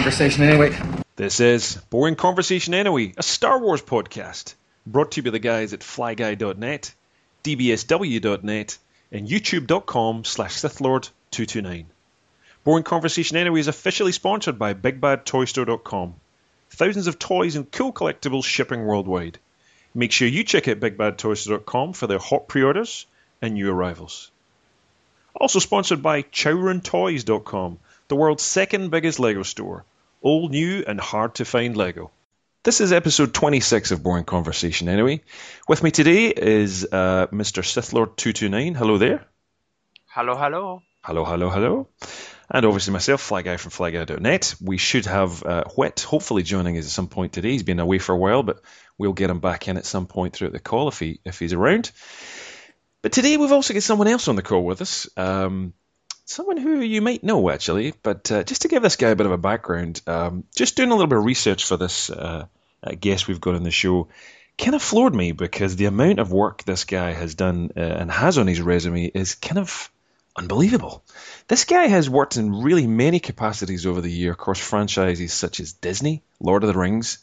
conversation anyway. This is Boring Conversation Anyway, a Star Wars podcast brought to you by the guys at flyguy.net, dbsw.net, and youtube.com slash sithlord229. Boring Conversation Anyway is officially sponsored by BigBadToyStore.com. Thousands of toys and cool collectibles shipping worldwide. Make sure you check out BigBadToyStore.com for their hot pre-orders and new arrivals. Also sponsored by ChowrunToys.com, the world's second biggest Lego store. All new and hard to find Lego. This is episode 26 of Boring Conversation, anyway. With me today is uh, Mr. Sithlord229. Hello there. Hello, hello. Hello, hello, hello. And obviously myself, Fly Guy from flyguy.net. We should have uh, Whit hopefully joining us at some point today. He's been away for a while, but we'll get him back in at some point throughout the call if he if he's around. But today we've also got someone else on the call with us. Um, someone who you might know actually, but uh, just to give this guy a bit of a background, um, just doing a little bit of research for this uh, uh, guest we've got on the show kind of floored me because the amount of work this guy has done uh, and has on his resume is kind of unbelievable. This guy has worked in really many capacities over the year across franchises such as Disney, Lord of the Rings,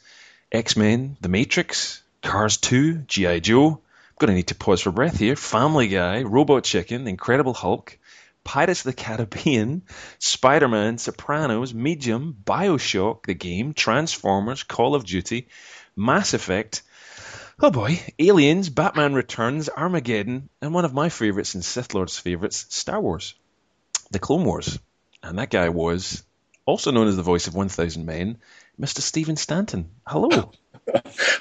X Men, The Matrix, Cars 2, G.I. Joe. I'm going to need to pause for breath here. Family Guy, Robot Chicken, Incredible Hulk, Pirates of the Caribbean, Spider Man, Sopranos, Medium, Bioshock, the game, Transformers, Call of Duty, Mass Effect. Oh boy, Aliens, Batman Returns, Armageddon, and one of my favourites and Sith Lord's favourites, Star Wars, The Clone Wars. And that guy was, also known as the voice of 1000 Men, Mr. Stephen Stanton. Hello.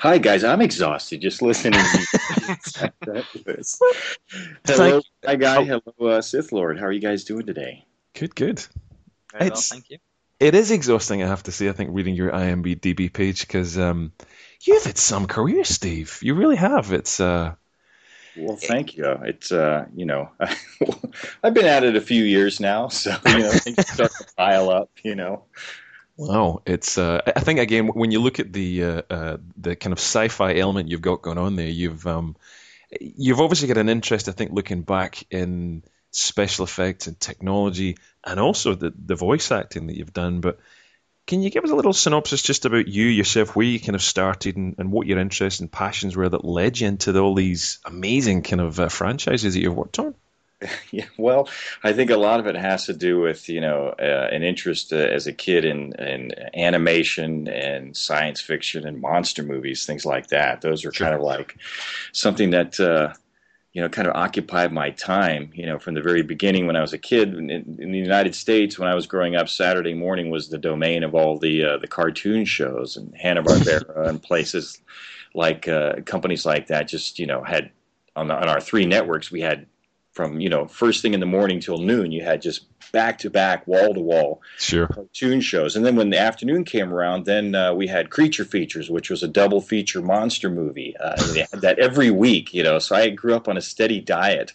Hi guys, I'm exhausted just listening. to this. Hello, hi guy. Hello, uh, Sith Lord. How are you guys doing today? Good, good. Very It's- well, thank you. It is exhausting, I have to say. I think reading your IMDb page because um, you've had some career, Steve. You really have. It's uh, Well, thank you. It's uh, you know, I've been at it a few years now, so you know, things start to pile up. You know, wow. It's uh, I think again when you look at the uh, uh, the kind of sci-fi element you've got going on there, you've um, you've obviously got an interest. I think looking back in special effects and technology, and also the the voice acting that you've done, but. Can you give us a little synopsis just about you yourself, where you kind of started, and, and what your interests and passions were that led you into all these amazing kind of uh, franchises that you've worked on? yeah. Well, I think a lot of it has to do with you know uh, an interest uh, as a kid in in animation and science fiction and monster movies, things like that. Those are kind of like something that. Uh, you know, kind of occupied my time. You know, from the very beginning when I was a kid in, in the United States, when I was growing up, Saturday morning was the domain of all the uh, the cartoon shows and Hanna Barbera and places like uh, companies like that. Just you know, had on, the, on our three networks, we had from you know first thing in the morning till noon, you had just back to back, wall to wall cartoon shows. And then when the afternoon came around, then uh, we had Creature Features, which was a double feature monster movie. Uh, they had that every week, you know. So I grew up on a steady diet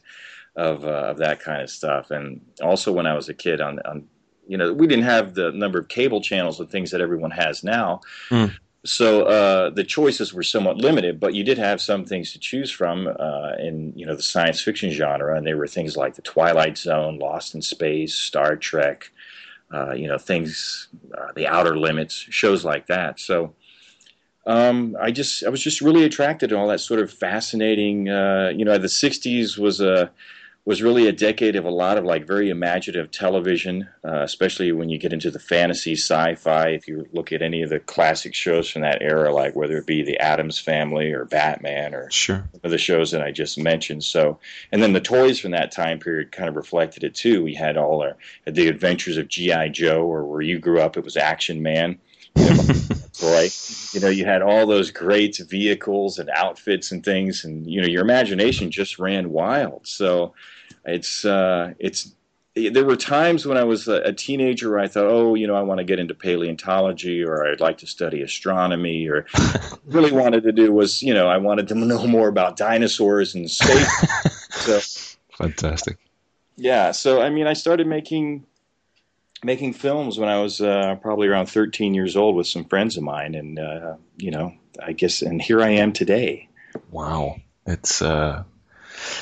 of uh, of that kind of stuff. And also when I was a kid, on on you know we didn't have the number of cable channels and things that everyone has now. Mm. So uh, the choices were somewhat limited, but you did have some things to choose from uh, in you know the science fiction genre, and they were things like the Twilight Zone, Lost in Space, Star Trek, uh, you know things, uh, the Outer Limits, shows like that. So um, I just I was just really attracted to all that sort of fascinating. Uh, you know, the '60s was a was really a decade of a lot of like very imaginative television, uh, especially when you get into the fantasy sci-fi. If you look at any of the classic shows from that era, like whether it be the Addams Family or Batman or Sure. of the shows that I just mentioned. So, and then the toys from that time period kind of reflected it too. We had all our the Adventures of GI Joe, or where you grew up, it was Action Man. You know, toy. You know, you had all those great vehicles and outfits and things, and you know, your imagination just ran wild. So, it's uh, it's. There were times when I was a a teenager where I thought, oh, you know, I want to get into paleontology or I'd like to study astronomy or really wanted to do was, you know, I wanted to know more about dinosaurs and space. so Fantastic. yeah, so I mean, I started making making films when I was uh, probably around 13 years old with some friends of mine, and uh, you know, I guess, and here I am today. Wow. It's uh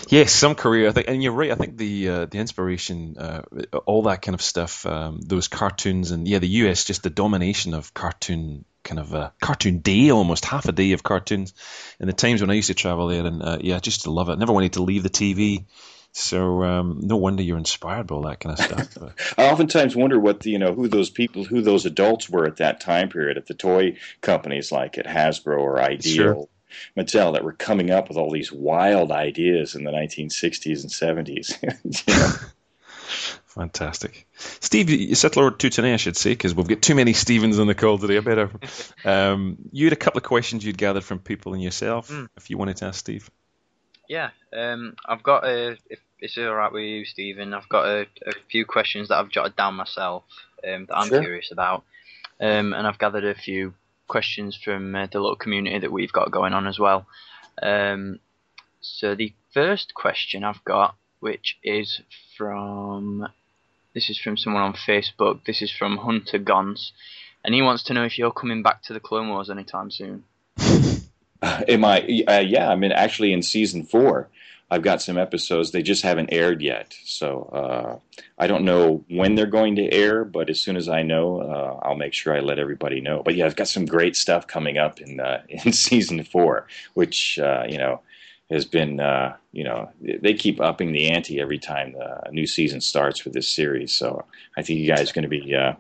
Yes, some career. I think, and you're right. I think the uh, the inspiration, uh, all that kind of stuff, um, those cartoons, and yeah, the US, just the domination of cartoon, kind of a cartoon day, almost half a day of cartoons, and the times when I used to travel there, and uh, yeah, just to love it. Never wanted to leave the TV. So um, no wonder you're inspired by all that kind of stuff. I oftentimes wonder what the, you know who those people, who those adults were at that time period at the toy companies like at Hasbro or Ideal. Sure. Mattel that were coming up with all these wild ideas in the 1960s and 70s. Fantastic. Steve, you settle over to today, I should say, because we've got too many Stevens on the call today. I better. Um, you had a couple of questions you'd gathered from people and yourself, mm. if you wanted to ask Steve. Yeah, um, I've got a. If it's all right with you, Stephen, I've got a, a few questions that I've jotted down myself um, that I'm sure. curious about, um, and I've gathered a few questions from uh, the little community that we've got going on as well. Um, so the first question I've got, which is from, this is from someone on Facebook. This is from Hunter Gons, and he wants to know if you're coming back to the Clone Wars anytime soon. Am I? Uh, yeah, I mean, actually, in season four, I've got some episodes. They just haven't aired yet, so uh, I don't know when they're going to air. But as soon as I know, uh, I'll make sure I let everybody know. But yeah, I've got some great stuff coming up in uh, in season four, which uh, you know has been uh, you know they keep upping the ante every time the new season starts with this series. So I think you guys are going to be uh,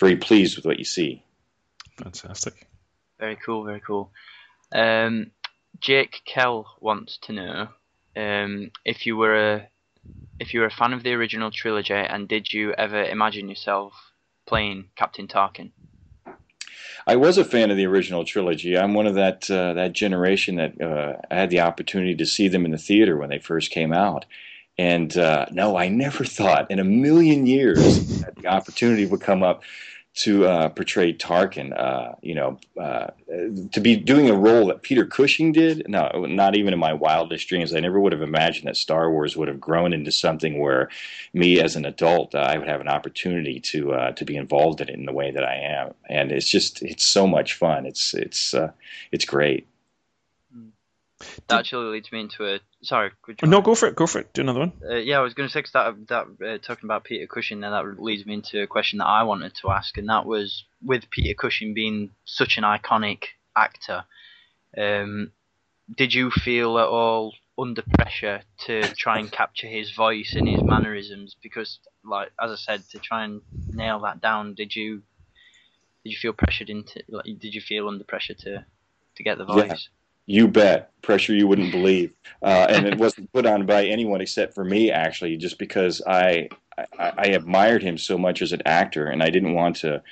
very pleased with what you see. Fantastic. Very cool. Very cool. Um, Jake Kell wants to know um, if you were a if you were a fan of the original trilogy, and did you ever imagine yourself playing Captain Tarkin? I was a fan of the original trilogy. I'm one of that uh, that generation that uh, I had the opportunity to see them in the theater when they first came out. And uh, no, I never thought in a million years that the opportunity would come up to uh, portray Tarkin, uh, you know, uh, to be doing a role that Peter Cushing did. No, not even in my wildest dreams. I never would have imagined that Star Wars would have grown into something where me, as an adult, uh, I would have an opportunity to uh, to be involved in it in the way that I am. And it's just it's so much fun. It's it's uh, it's great. That actually leads me into a. Sorry. no, go for it. Go for it. Do another one. Uh, yeah, I was going to say that that uh, talking about Peter Cushing there, that leads me into a question that I wanted to ask, and that was with Peter Cushing being such an iconic actor, um, did you feel at all under pressure to try and capture his voice and his mannerisms? Because, like as I said, to try and nail that down, did you did you feel pressured into? Like, did you feel under pressure to to get the voice? Yeah. You bet. Pressure you wouldn't believe. Uh, and it wasn't put on by anyone except for me, actually, just because I, I, I admired him so much as an actor, and I didn't want to,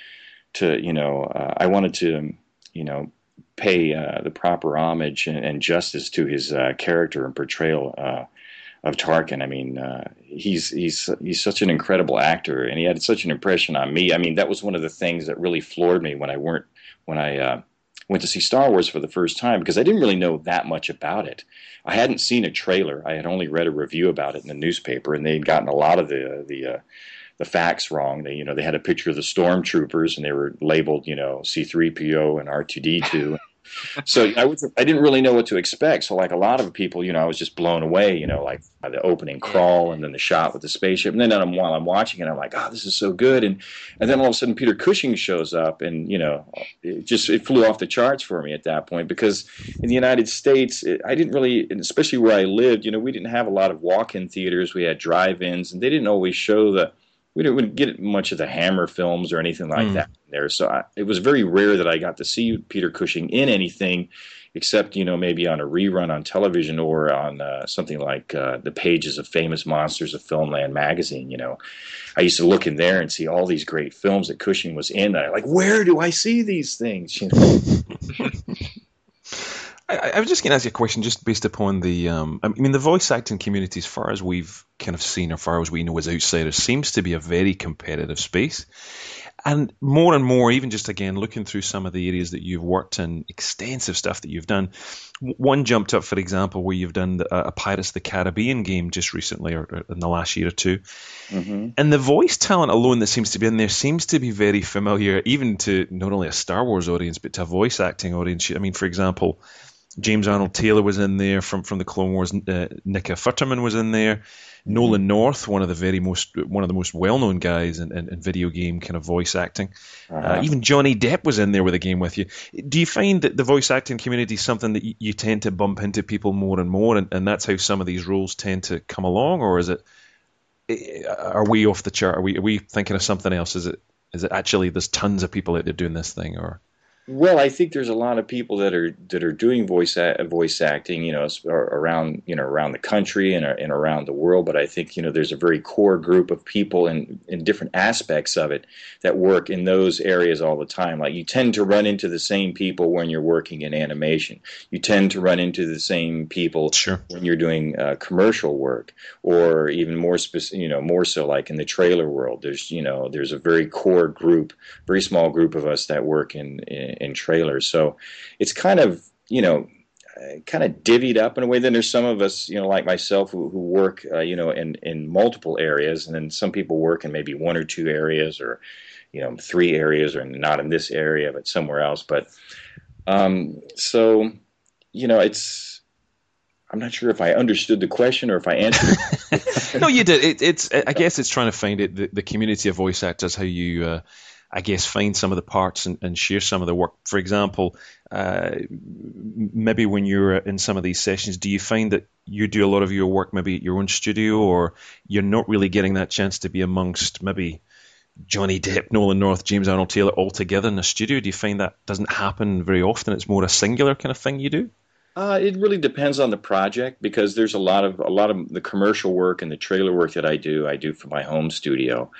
to you know, uh, I wanted to, you know, pay uh, the proper homage and, and, justice to his uh, character and portrayal uh, of Tarkin. I mean, uh, he's he's he's such an incredible actor, and he had such an impression on me. I mean, that was one of the things that really floored me when I weren't when I went to see Star Wars for the first time because I didn't really know that much about it. I hadn't seen a trailer. I had only read a review about it in the newspaper, and they'd gotten a lot of the the uh, the facts wrong. They you know they had a picture of the stormtroopers and they were labeled you know C3PO and R2D2 so I was I didn't really know what to expect. So like a lot of people, you know, I was just blown away. You know, like by the opening crawl and then the shot with the spaceship. And then I'm, while I'm watching it, I'm like, oh, this is so good. And and then all of a sudden Peter Cushing shows up, and you know, it just it flew off the charts for me at that point because in the United States, it, I didn't really, especially where I lived, you know, we didn't have a lot of walk-in theaters. We had drive-ins, and they didn't always show the we didn't, get much of the Hammer films or anything like mm. that there. So I, it was very rare that I got to see Peter Cushing in anything, except you know maybe on a rerun on television or on uh, something like uh, the pages of Famous Monsters of Filmland magazine. You know, I used to look in there and see all these great films that Cushing was in. I like, where do I see these things? You know. I, I was just going to ask you a question, just based upon the. Um, I mean, the voice acting community, as far as we've kind of seen, or far as we know as outsiders, seems to be a very competitive space. And more and more, even just again looking through some of the areas that you've worked in, extensive stuff that you've done. One jumped up, for example, where you've done the, a Pirates of the Caribbean game just recently, or, or in the last year or 2 mm-hmm. And the voice talent alone that seems to be in there seems to be very familiar, even to not only a Star Wars audience, but to a voice acting audience. I mean, for example, James Arnold Taylor was in there from, from the Clone Wars. Uh, Nika Futterman was in there. Nolan North, one of the very most one of the most well known guys in, in, in, video game kind of voice acting. Uh, uh-huh. Uh, even Johnny Depp was in there with a game with you. Do you find that the voice acting community is something that you, you tend to bump into people more and more, and, and that's how some of these roles tend to come along, or is it? Eh, are we off the chart? Are we are we thinking of something else? Is it is it actually there's tons of people out there doing this thing, or well, I think there's a lot of people that are that are doing voice voice acting, you know, around you know around the country and, and around the world. But I think you know there's a very core group of people in in different aspects of it that work in those areas all the time. Like you tend to run into the same people when you're working in animation. You tend to run into the same people sure. when you're doing uh, commercial work, or even more specific, you know, more so like in the trailer world. There's you know there's a very core group, very small group of us that work in, in in trailers. So it's kind of you know kind of divvied up in a way. Then there's some of us, you know, like myself, who, who work, uh, you know, in in multiple areas, and then some people work in maybe one or two areas, or you know, three areas, or not in this area, but somewhere else. But um, so, you know, it's. I'm not sure if I understood the question or if I answered. no, you did. It, it's. I guess it's trying to find it. The, the community of voice actors, how you. Uh, I guess, find some of the parts and, and share some of the work. For example, uh, maybe when you're in some of these sessions, do you find that you do a lot of your work maybe at your own studio, or you're not really getting that chance to be amongst maybe Johnny Depp, Nolan North, James Arnold Taylor all together in a studio? Do you find that doesn't happen very often? It's more a singular kind of thing you do? Uh, it really depends on the project because there's a lot of a lot of the commercial work and the trailer work that I do. I do for my home studio.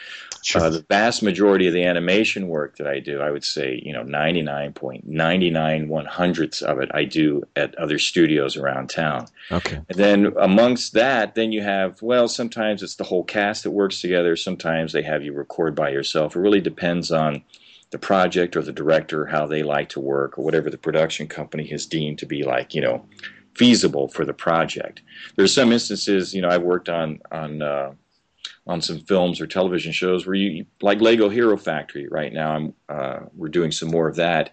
Sure. Uh, the vast majority of the animation work that I do, I would say, you know, ninety nine point ninety nine one hundredths of it I do at other studios around town. Okay. And then amongst that, then you have well, sometimes it's the whole cast that works together. Sometimes they have you record by yourself. It really depends on the project or the director how they like to work or whatever the production company has deemed to be like you know feasible for the project. There's some instances you know I've worked on on uh, on some films or television shows where you like Lego Hero Factory right now. I'm uh, we're doing some more of that.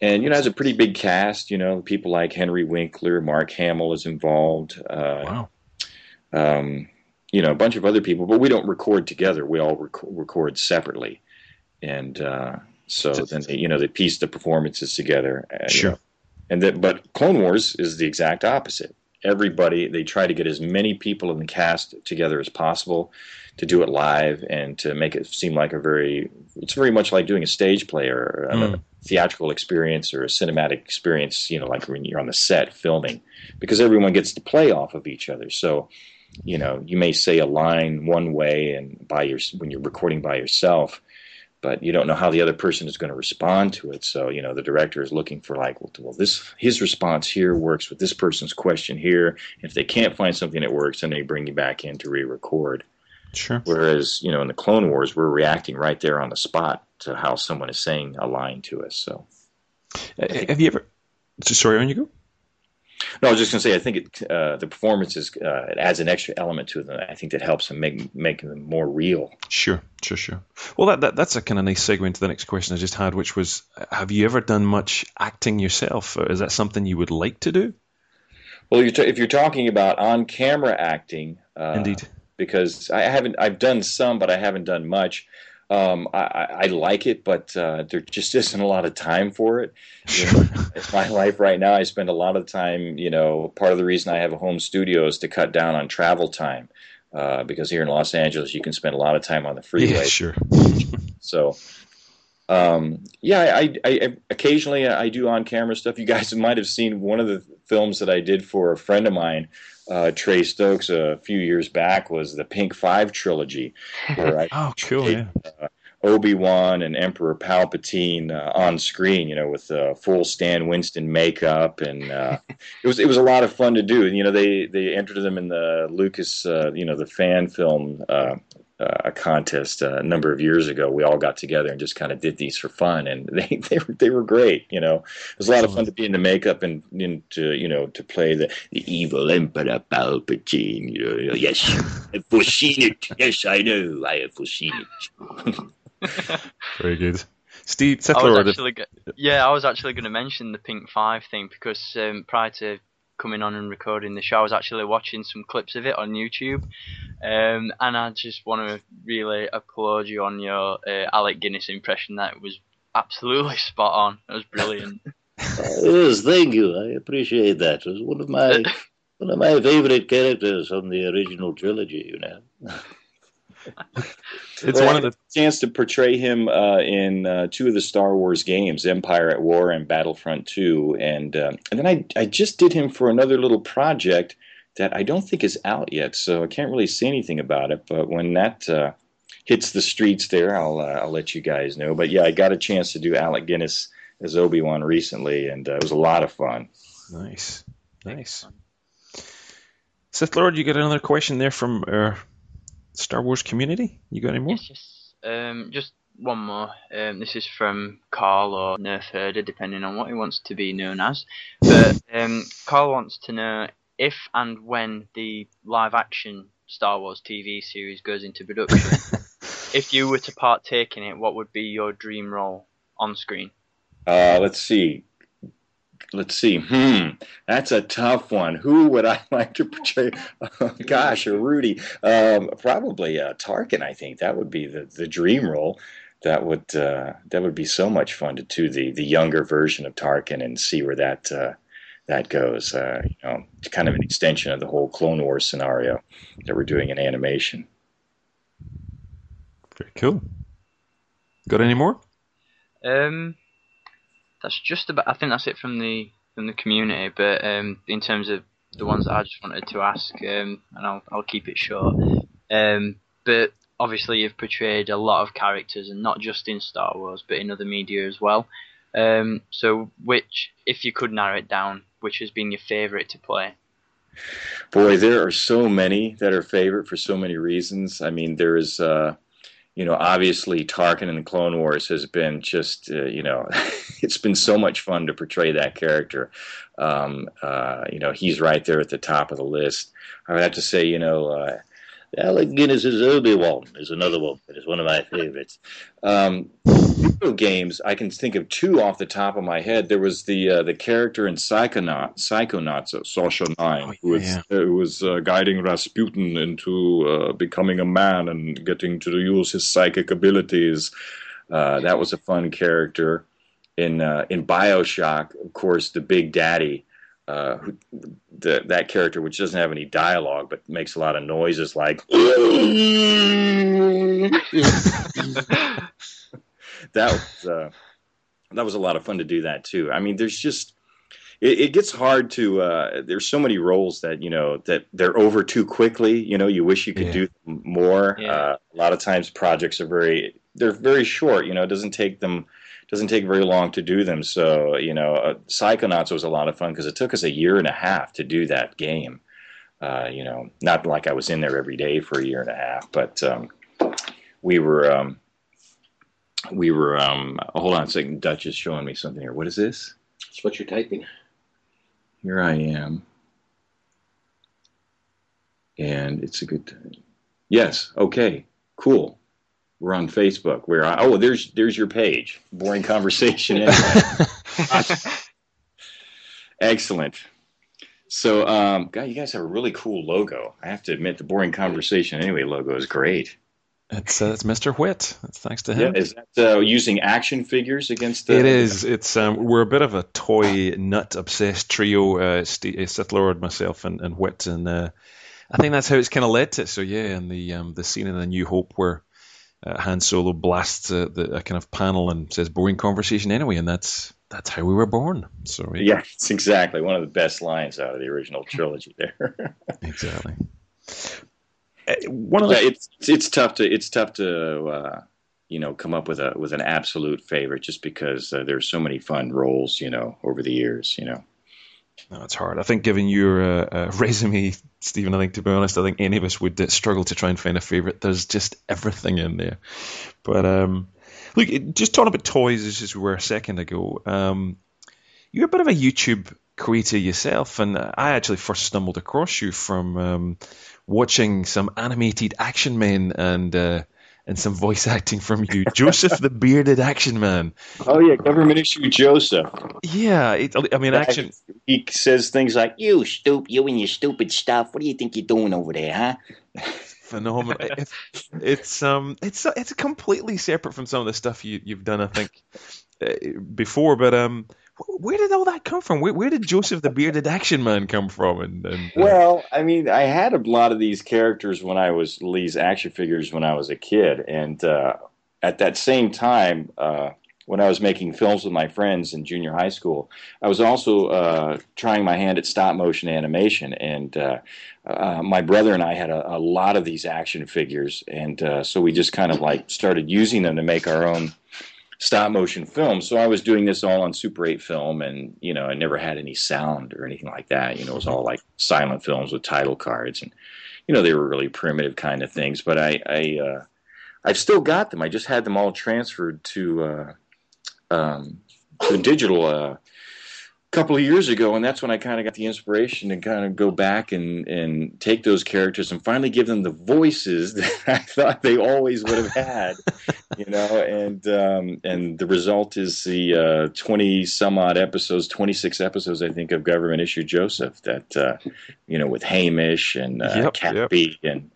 And you know, it has a pretty big cast. You know, people like Henry Winkler, Mark Hamill is involved. Uh, wow. Um, you know, a bunch of other people, but we don't record together. We all rec- record separately and uh, so then they, you know they piece the performances together. Uh, sure. And that, but Clone Wars is the exact opposite. Everybody they try to get as many people in the cast together as possible to do it live and to make it seem like a very it's very much like doing a stage play or a mm. theatrical experience or a cinematic experience you know like when you're on the set filming because everyone gets to play off of each other so you know you may say a line one way and by your when you're recording by yourself but you don't know how the other person is going to respond to it. So, you know, the director is looking for like, well, well, this his response here works with this person's question here. If they can't find something that works, then they bring you back in to re-record. Sure. Whereas, you know, in the Clone Wars, we're reacting right there on the spot to how someone is saying a line to us. So, uh, have you ever? Sorry, on you go. No, I was just going to say, I think it, uh, the performances uh, it adds an extra element to them. I think that helps them make make them more real. Sure, sure, sure. Well, that, that that's a kind of nice segue into the next question I just had, which was, have you ever done much acting yourself? Is that something you would like to do? Well, you're t- if you're talking about on camera acting, uh, indeed, because I haven't, I've done some, but I haven't done much. Um, I, I, like it, but uh, there just isn't a lot of time for it. You know, it's my life right now. I spend a lot of time. You know, part of the reason I have a home studio is to cut down on travel time, uh, because here in Los Angeles you can spend a lot of time on the freeway. Yeah, sure. so, um, yeah, I, I, occasionally I do on camera stuff. You guys might have seen one of the films that I did for a friend of mine uh, Trey Stokes a few years back was the Pink Five trilogy. Where I oh, cool, yeah. Uh, Obi Wan and Emperor Palpatine uh, on screen, you know, with uh, full Stan Winston makeup, and uh, it was it was a lot of fun to do. And you know, they they entered them in the Lucas, uh, you know, the fan film uh, uh, a contest uh, a number of years ago. We all got together and just kind of did these for fun, and they they were they were great. You know, it was a lot of fun to be in the makeup and, and to you know to play the, the evil Emperor Palpatine. You know, yes, I've foreseen it. Yes, I know, I have foreseen it. Very good. Steve, Sith I was actually, yeah, I was actually going to mention the Pink Five thing because um, prior to coming on and recording the show, I was actually watching some clips of it on YouTube, um, and I just want to really applaud you on your uh, Alec Guinness impression. That was absolutely spot on. It was brilliant. yes, thank you. I appreciate that. It was one of my one of my favorite characters from the original trilogy. You know. It's Well, one of the a chance to portray him uh, in uh, two of the Star Wars games, Empire at War and Battlefront Two, and uh, and then I I just did him for another little project that I don't think is out yet, so I can't really say anything about it. But when that uh, hits the streets, there, I'll uh, I'll let you guys know. But yeah, I got a chance to do Alec Guinness as Obi Wan recently, and uh, it was a lot of fun. nice, nice. Sith Lord, you got another question there from our Star Wars community? You got any more? Yes, yes. Um, just one more. Um, this is from Carl or Nerf Herder, depending on what he wants to be known as. But um, Carl wants to know if and when the live action Star Wars TV series goes into production, if you were to partake in it, what would be your dream role on screen? Uh, let's see. Let's see. Hmm, that's a tough one. Who would I like to portray? gosh, or Rudy? Um, probably uh, Tarkin. I think that would be the, the dream role. That would uh, that would be so much fun to do the the younger version of Tarkin and see where that uh, that goes. Uh, you know, it's kind of an extension of the whole Clone Wars scenario that we're doing in animation. Very cool. Got any more? Um, that's just about. I think that's it from the from the community. But um, in terms of the ones that I just wanted to ask, um, and I'll I'll keep it short. Um, but obviously you've portrayed a lot of characters, and not just in Star Wars, but in other media as well. Um, so which, if you could narrow it down, which has been your favourite to play? Boy, there are so many that are favorite for so many reasons. I mean, there is, uh, you know, obviously Tarkin in the Clone Wars has been just, uh, you know, it's been so much fun to portray that character. Um, uh, you know, he's right there at the top of the list. I would have to say, you know, uh, Alec Guinness's Obi Wan is another one that is one of my favorites. um, games, I can think of two off the top of my head. There was the uh, the character in Psychonaut, Psychonauts, uh, Sasha Nein, Oh, who was, yeah. uh, who was uh, guiding Razputin into uh, becoming a man and getting to use his psychic abilities. Uh, that was a fun character. In uh, in Bioshock, of course, the Big Daddy. Uh, who, the, that character, which doesn't have any dialogue but makes a lot of noises, like that was uh, that was a lot of fun to do that too. I mean, there's just it, it gets hard to. Uh, there's so many roles that you know that they're over too quickly. You know, you wish you could Yeah. do more. Yeah. Uh, a lot of times, projects are very they're very short. You know, it doesn't take them doesn't take very long to do them. So you know, uh, Psychonauts was a lot of fun because it took us a year and a half to do that game. Uh, you know, not like I was in there every day for a year and a half, but um, we were. Um, we were. Um, hold on a second. Dutch is showing me something here. What is this? That's what you're typing. Here I am, and it's a good. Yes. Okay. Cool. We're on Facebook. We're on, oh, there's there's your page. Boring conversation. Anyway. Excellent. So, um, God, you guys have a really cool logo. I have to admit, the boring conversation anyway logo is great. It's uh, it's Mr. Whit. It's thanks to him. Yeah, is that uh, using action figures against? The, It is. It's um, we're a bit of a toy nut obsessed trio. Uh, Steve, uh, Sith Lord, myself, and, and Whit, and uh, I think that's how it's kind of led to. it. So yeah, and the um, the scene in the New Hope where uh, Han Solo blasts uh, the a kind of panel and says "boring conversation" anyway, and that's that's how we were born. So Yeah, it's exactly one of the best lines out of the original trilogy. There. exactly. Uh, One of yeah, it's it's tough to it's tough to uh, you know come up with a with an absolute favorite just because uh, there's so many fun roles you know over the years you know. No, it's hard. I think, given your uh, uh, resume, Stephen, I think to be honest, I think any of us would uh, struggle to try and find a favorite. There's just everything in there. But um, look, it- just talking about toys, as just we were a second ago. Um, you're a bit of a YouTube creator yourself, and I actually first stumbled across you from um, watching some animated Action Men and uh, and some voice acting from you. Joseph the Bearded Action Man. Oh yeah, government issue Joseph. Yeah, it, I mean, action. He says things like, "You stupid, you and your stupid stuff. What do you think you're doing over there, huh?" Phenomenal. it's, it's um, it's it's completely separate from some of the stuff you you've done. I think uh, before, but um, where did all that come from? Where, where did Joseph the Bearded Action Man come from? And, and uh... well, I mean, I had a lot of these characters when I was these action figures when I was a kid, and uh, at that same time, uh, when I was making films with my friends in junior high school, I was also uh, trying my hand at stop motion animation, and uh, uh, my brother and I had a, a, lot of these action figures, and so we just kind of like started using them to make our own stop motion film. So I was doing this all on Super 8 film, and you know, I never had any sound or anything like that. You know, it was all like silent films with title cards, and you know, they were really primitive kind of things. But I, I, uh, I've still got them. I just had them all transferred to uh, um, to digital uh, couple of years ago, and that's when I kind of got the inspiration to kind of go back and and take those characters and finally give them the voices that I thought they always would have had, you know. And um, and the result is the uh, twenty some odd episodes, twenty six episodes, I think, of Government Issue Joseph. That uh, you know, with Hamish and uh, yep, Cappy yep. and.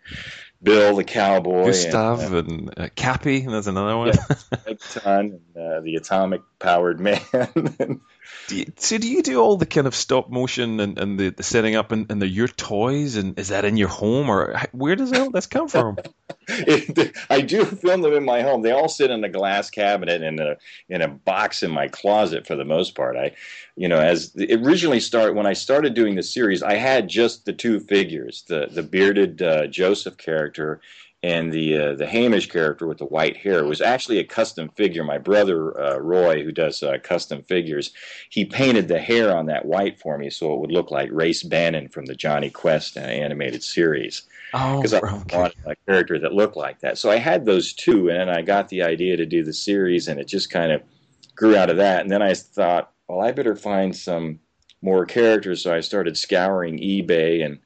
Bill the cowboy, Gustav, and, uh, and uh, Cappy. There's another one. Yeah, ton, and, uh, the atomic powered man. Do you, so do you do all the kind of stop motion and, and the, the setting up and, and the your toys and is that in your home or where does all this come from? I do film them in my home. They all sit in a glass cabinet in a in a box in my closet for the most part. I, you know, as originally start when I started doing the series, I had just the two figures, the the bearded uh, Joseph character and the uh, the Hamish character with the white hair was actually a custom figure. My brother uh, Roy, who does uh, custom figures, he painted the hair on that white for me so it would look like Race Bannon from the Jonny Quest animated series. Oh, because I okay. wanted a character that looked like that. So I had those two, and then I got the idea to do the series, and it just kind of grew out of that. And then I thought, well, I better find some more characters. So I started scouring eBay and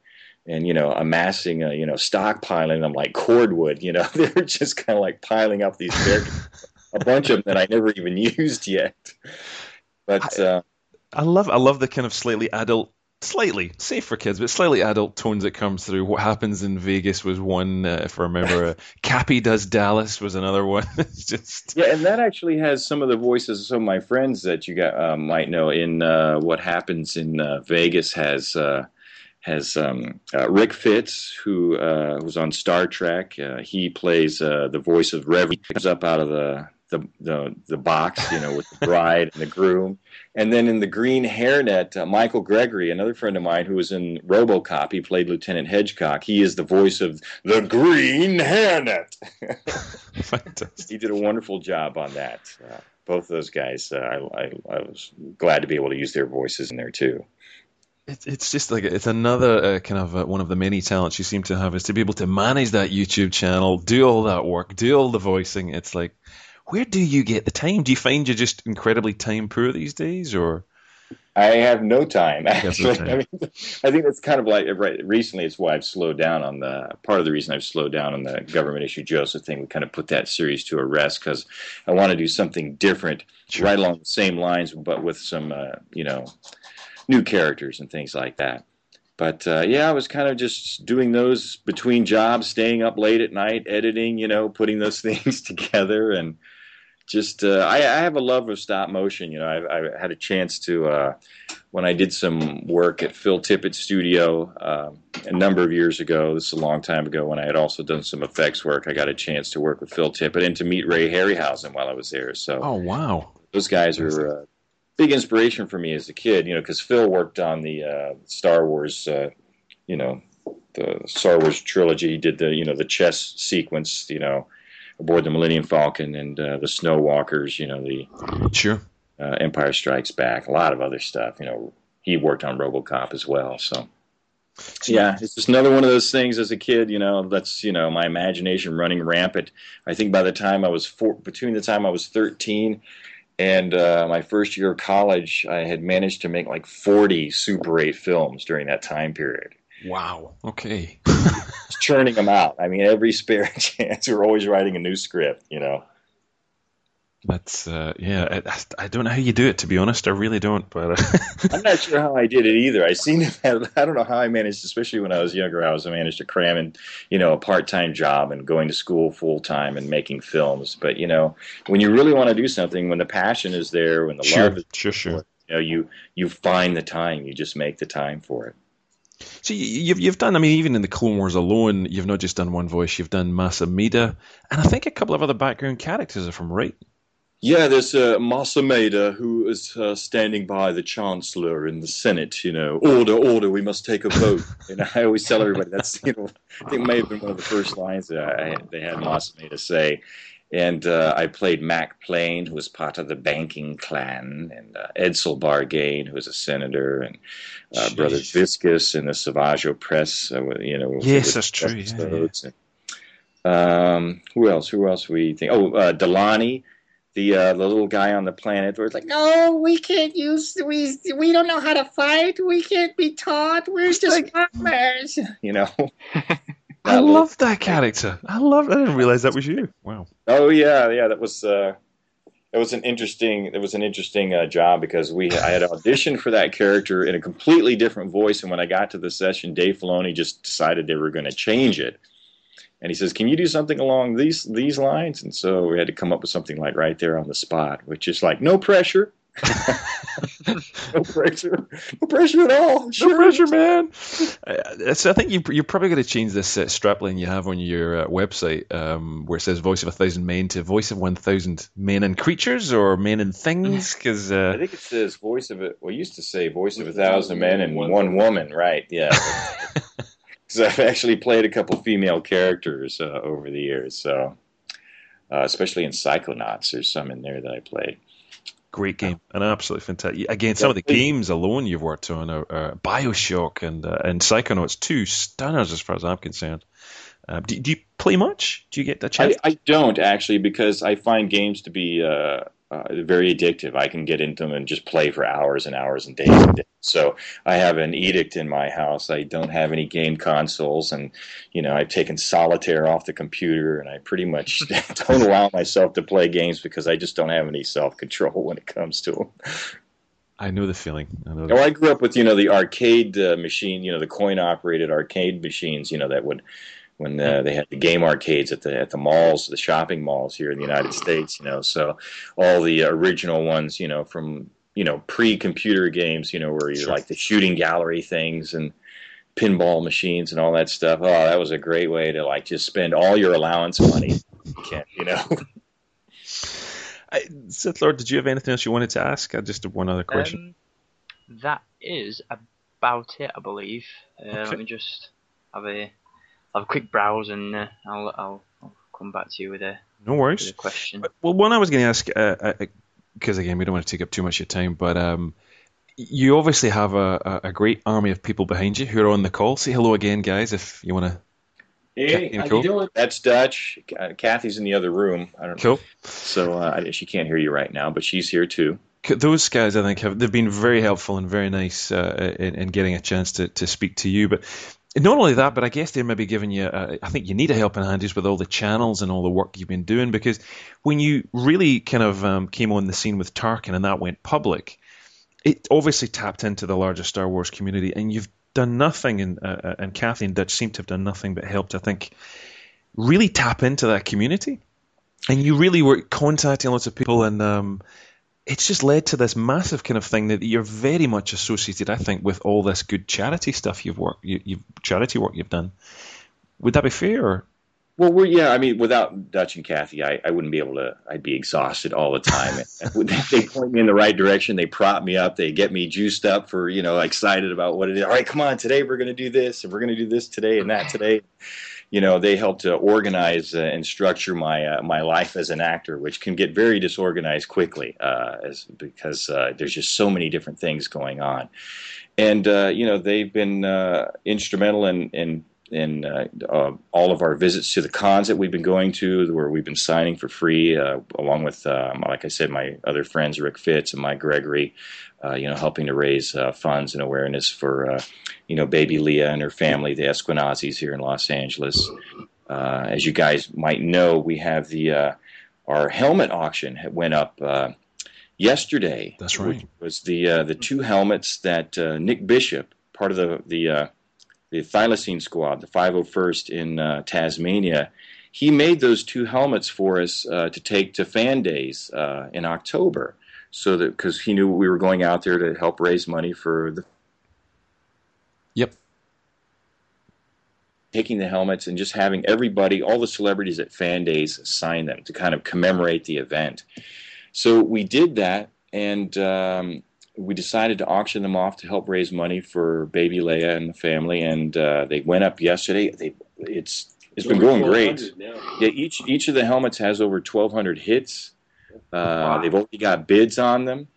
and you know amassing a, you know stockpiling them like cordwood you know they're just kind of like piling up these characters a bunch of them that i never even used yet. But uh, I, love i love the kind of slightly adult slightly safe for kids but slightly adult tones that comes through. What happens in vegas was one uh, if i remember uh, cappy does dallas was another one. It's just yeah and that actually has some of the voices of some of my friends that you got uh, might know in uh, what happens in uh, vegas has has um, uh, Rick Fitts, who uh, was on Star Trek. Uh, he plays uh, the voice of Rev. He comes up out of the, the the, the box, you know, with the bride and the groom. And then in the Green Hairnet, uh, Michael Gregory, another friend of mine who was in RoboCop, he played Lieutenant Hedgecock. He is the voice of the Green Hairnet. Fantastic. he did a wonderful job on that. Uh, both those guys, I, I, I was glad to be able to use their voices in there too. It's it's just like it's another uh, kind of uh, one of the many talents you seem to have is to be able to manage that YouTube channel, do all that work, do all the voicing. It's like, where do you get the time? Do you find you're just incredibly time poor these days, or? I have no time. Actually, no time. I, mean, I think that's kind of like right. Recently, it's why I've slowed down on the part of the reason I've slowed down on the government issue Joseph thing. We kind of put that series to a rest because I want to do something different, sure. right along the same lines, but with some, uh, you know, new characters and things like that. But uh, yeah, I was kind of just doing those between jobs, staying up late at night, editing, you know, putting those things together, and just uh, I, I, have a love of stop motion. You know, I, I had a chance to uh, when I did some work at Phil Tippett Studio um, a number of years ago. This is a long time ago when I had also done some effects work. I got a chance to work with Phil Tippett and to meet Ray Harryhausen while I was there. So, oh wow, those guys are uh, big inspiration for me as a kid, you know, because Phil worked on the uh, Star Wars, uh, you know, the Star Wars trilogy. He did the, you know, the chess sequence, you know, aboard the Millennium Falcon and uh, the Snow Walkers, you know, the sure uh, Empire Strikes Back, a lot of other stuff. You know, he worked on RoboCop as well. So, yeah, it's just another one of those things as a kid. You know, that's you know my imagination running rampant. I think by the time I was four, between the time I was thirteen and uh, my first year of college, I had managed to make like 40 Super 8 films during that time period. Wow. Okay. churning them out. I mean, every spare chance, we're always writing a new script. You know. That's uh, yeah. I, I, don't know how you do it to be honest. I really don't. But uh, I'm not sure how I did it either. I seem to have. I don't know how I managed, especially when I was younger. I was I managed to cram in, you know, a part time job and going to school full time and making films. But you know, when you really want to do something, when the passion is there, when the sure, love is sure, sure. you know, you you find the time. You just make the time for it. So you've you've done. I mean, even in the Clone Wars alone, you've not just done one voice. You've done Mas Amedda, and I think a couple of other background characters, if I'm right. Yeah, there's uh, Mas Amedda who is uh, standing by the Chancellor in the Senate. You know, order, order, we must take a vote. and I always tell everybody that's you know, I think it may have been one of the first lines that I, they had Mas Amedda say. And uh, I played Mak Plain, who was part of the banking clan, and uh, Edsel Bargain, who was a senator, and uh, Brother Viscus in the Savage Opress. Uh, you know, yes, that's true. Yeah, yeah. Um, who else? Who else we think? Oh, uh, Delani the uh, the little guy on the planet where it's like, no, we can't use we we don't know how to fight. We can't be taught. We're just like, farmers, you know. I love that character. I love. I didn't realize that was you. Wow. Oh yeah, yeah. That was uh, it was an interesting. It was an interesting uh, job because we I had auditioned for that character in a completely different voice, and when I got to the session, Dave Filoni just decided they were going to change it and he says, "Can you do something along these these lines?" And so we had to come up with something like right there on the spot, which is like no pressure. no pressure, no pressure at all. Sure. No pressure, man. Uh, so I think you, you're probably going to change this uh, strapline you have on your uh, website, um, where it says "Voice of a Thousand Men" to "Voice of One Thousand Men and Creatures" or "Men and Things." Because uh, I think it says "Voice of it." Well, used to say "Voice of a Thousand Men and One Woman," right? Yeah. because I've actually played a couple female characters uh, over the years. So, uh, especially in Psychonauts, there's some in there that I played. Great game, an absolutely fantastic. Again, some of the games alone you've worked on are, are Bioshock and uh, and Psychonauts, two stunners as far as I'm concerned. Uh, do, do, you play much? Do you get the chance? I, I, don't actually because I find games to be uh, uh, very addictive. I can get into them and just play for hours and hours and days and days. So I have an edict in my house. I don't have any game consoles, and you know I've taken solitaire off the computer, and I pretty much don't allow myself to play games because I just don't have any self control when it comes to them. I know the feeling. I know the oh, I grew up with you know the arcade uh, machine, you know the coin operated arcade machines, you know that would when uh, they had the game arcades at the at the malls, the shopping malls here in the United States. You know, so all the original ones, you know, from you know pre-computer games, you know, where you sure. like the shooting gallery things and pinball machines and all that stuff. Oh, that was a great way to like just spend all your allowance money. You can't, you know. I, Sith Lord, did you have anything else you wanted to ask? Uh, just have one other question. Um, that is about it, I believe. Uh, okay. Let me just have a have a quick browse and uh, I'll, I'll, I'll come back to you with a no worries a question. Well, one I was going to ask because uh, uh, again we don't want to take up too much of your time, but um, you obviously have a, a, great army of people behind you who are on the call. Say hello again, guys, if you want to. Hey, how you doing? That's Dutch. Uh, Kathy's in the other room. I don't cool. know. So uh, she can't hear you right now, but she's here too those guys, I think, have they've been very helpful and very nice uh, in, in, getting a chance to, to speak to you. But not only that, but I guess they're maybe giving you. A, I think you need a helping hand just with all the channels and all the work you've been doing because when you really kind of um, came on the scene with Tarkin and that went public, it obviously tapped into the larger Star Wars community, and you've done nothing. And uh, uh and Kathy and Dutch seem to have done nothing but helped. I think really tap into that community, and you really were contacting lots of people and. Um, it's just led to this massive kind of thing that you're very much associated, I think, with all this good charity stuff you've worked, you, have charity work you've done. Would that be fair? Or? Well, we're yeah. I mean, without Dutch and Kathy, I, I wouldn't be able to. I'd be exhausted all the time. they point me in the right direction. They prop me up. They get me juiced up for you know, excited about what it is. All right, come on, today we're going to do this, and we're going to do this today and that today you know, they help to organize and structure my uh, my life as an actor, which can get very disorganized quickly, uh, as, because uh, there's just so many different things going on. And uh, you know, they've been uh, instrumental in, in and uh, uh, all of our visits to the cons that we've been going to, where we've been signing for free, uh, along with, um, like I said, my other friends, Rick Fitz and Mike Gregory, uh, you know, helping to raise uh, funds and awareness for, uh, you know, baby Leah and her family, the Esquenazis here in Los Angeles. as you guys might know, we have the our helmet auction went up yesterday. That's right. Was the the two helmets that Nick Bishop, part of the the the thylacine squad, the 501st in uh, Tasmania, he made those two helmets for us uh, to take to fan days uh, in October. So that because he knew we were going out there to help raise money for the. Yep. Taking the helmets and just having everybody, all the celebrities at fan days, sign them to kind of commemorate the event. So we did that, and um, we decided to auction them off to help raise money for baby Leia and the family, and uh, they went up yesterday. They it's it's been going great. Yeah, each each of the helmets has over 1,200 hits. Uh, wow. They've already got bids on them,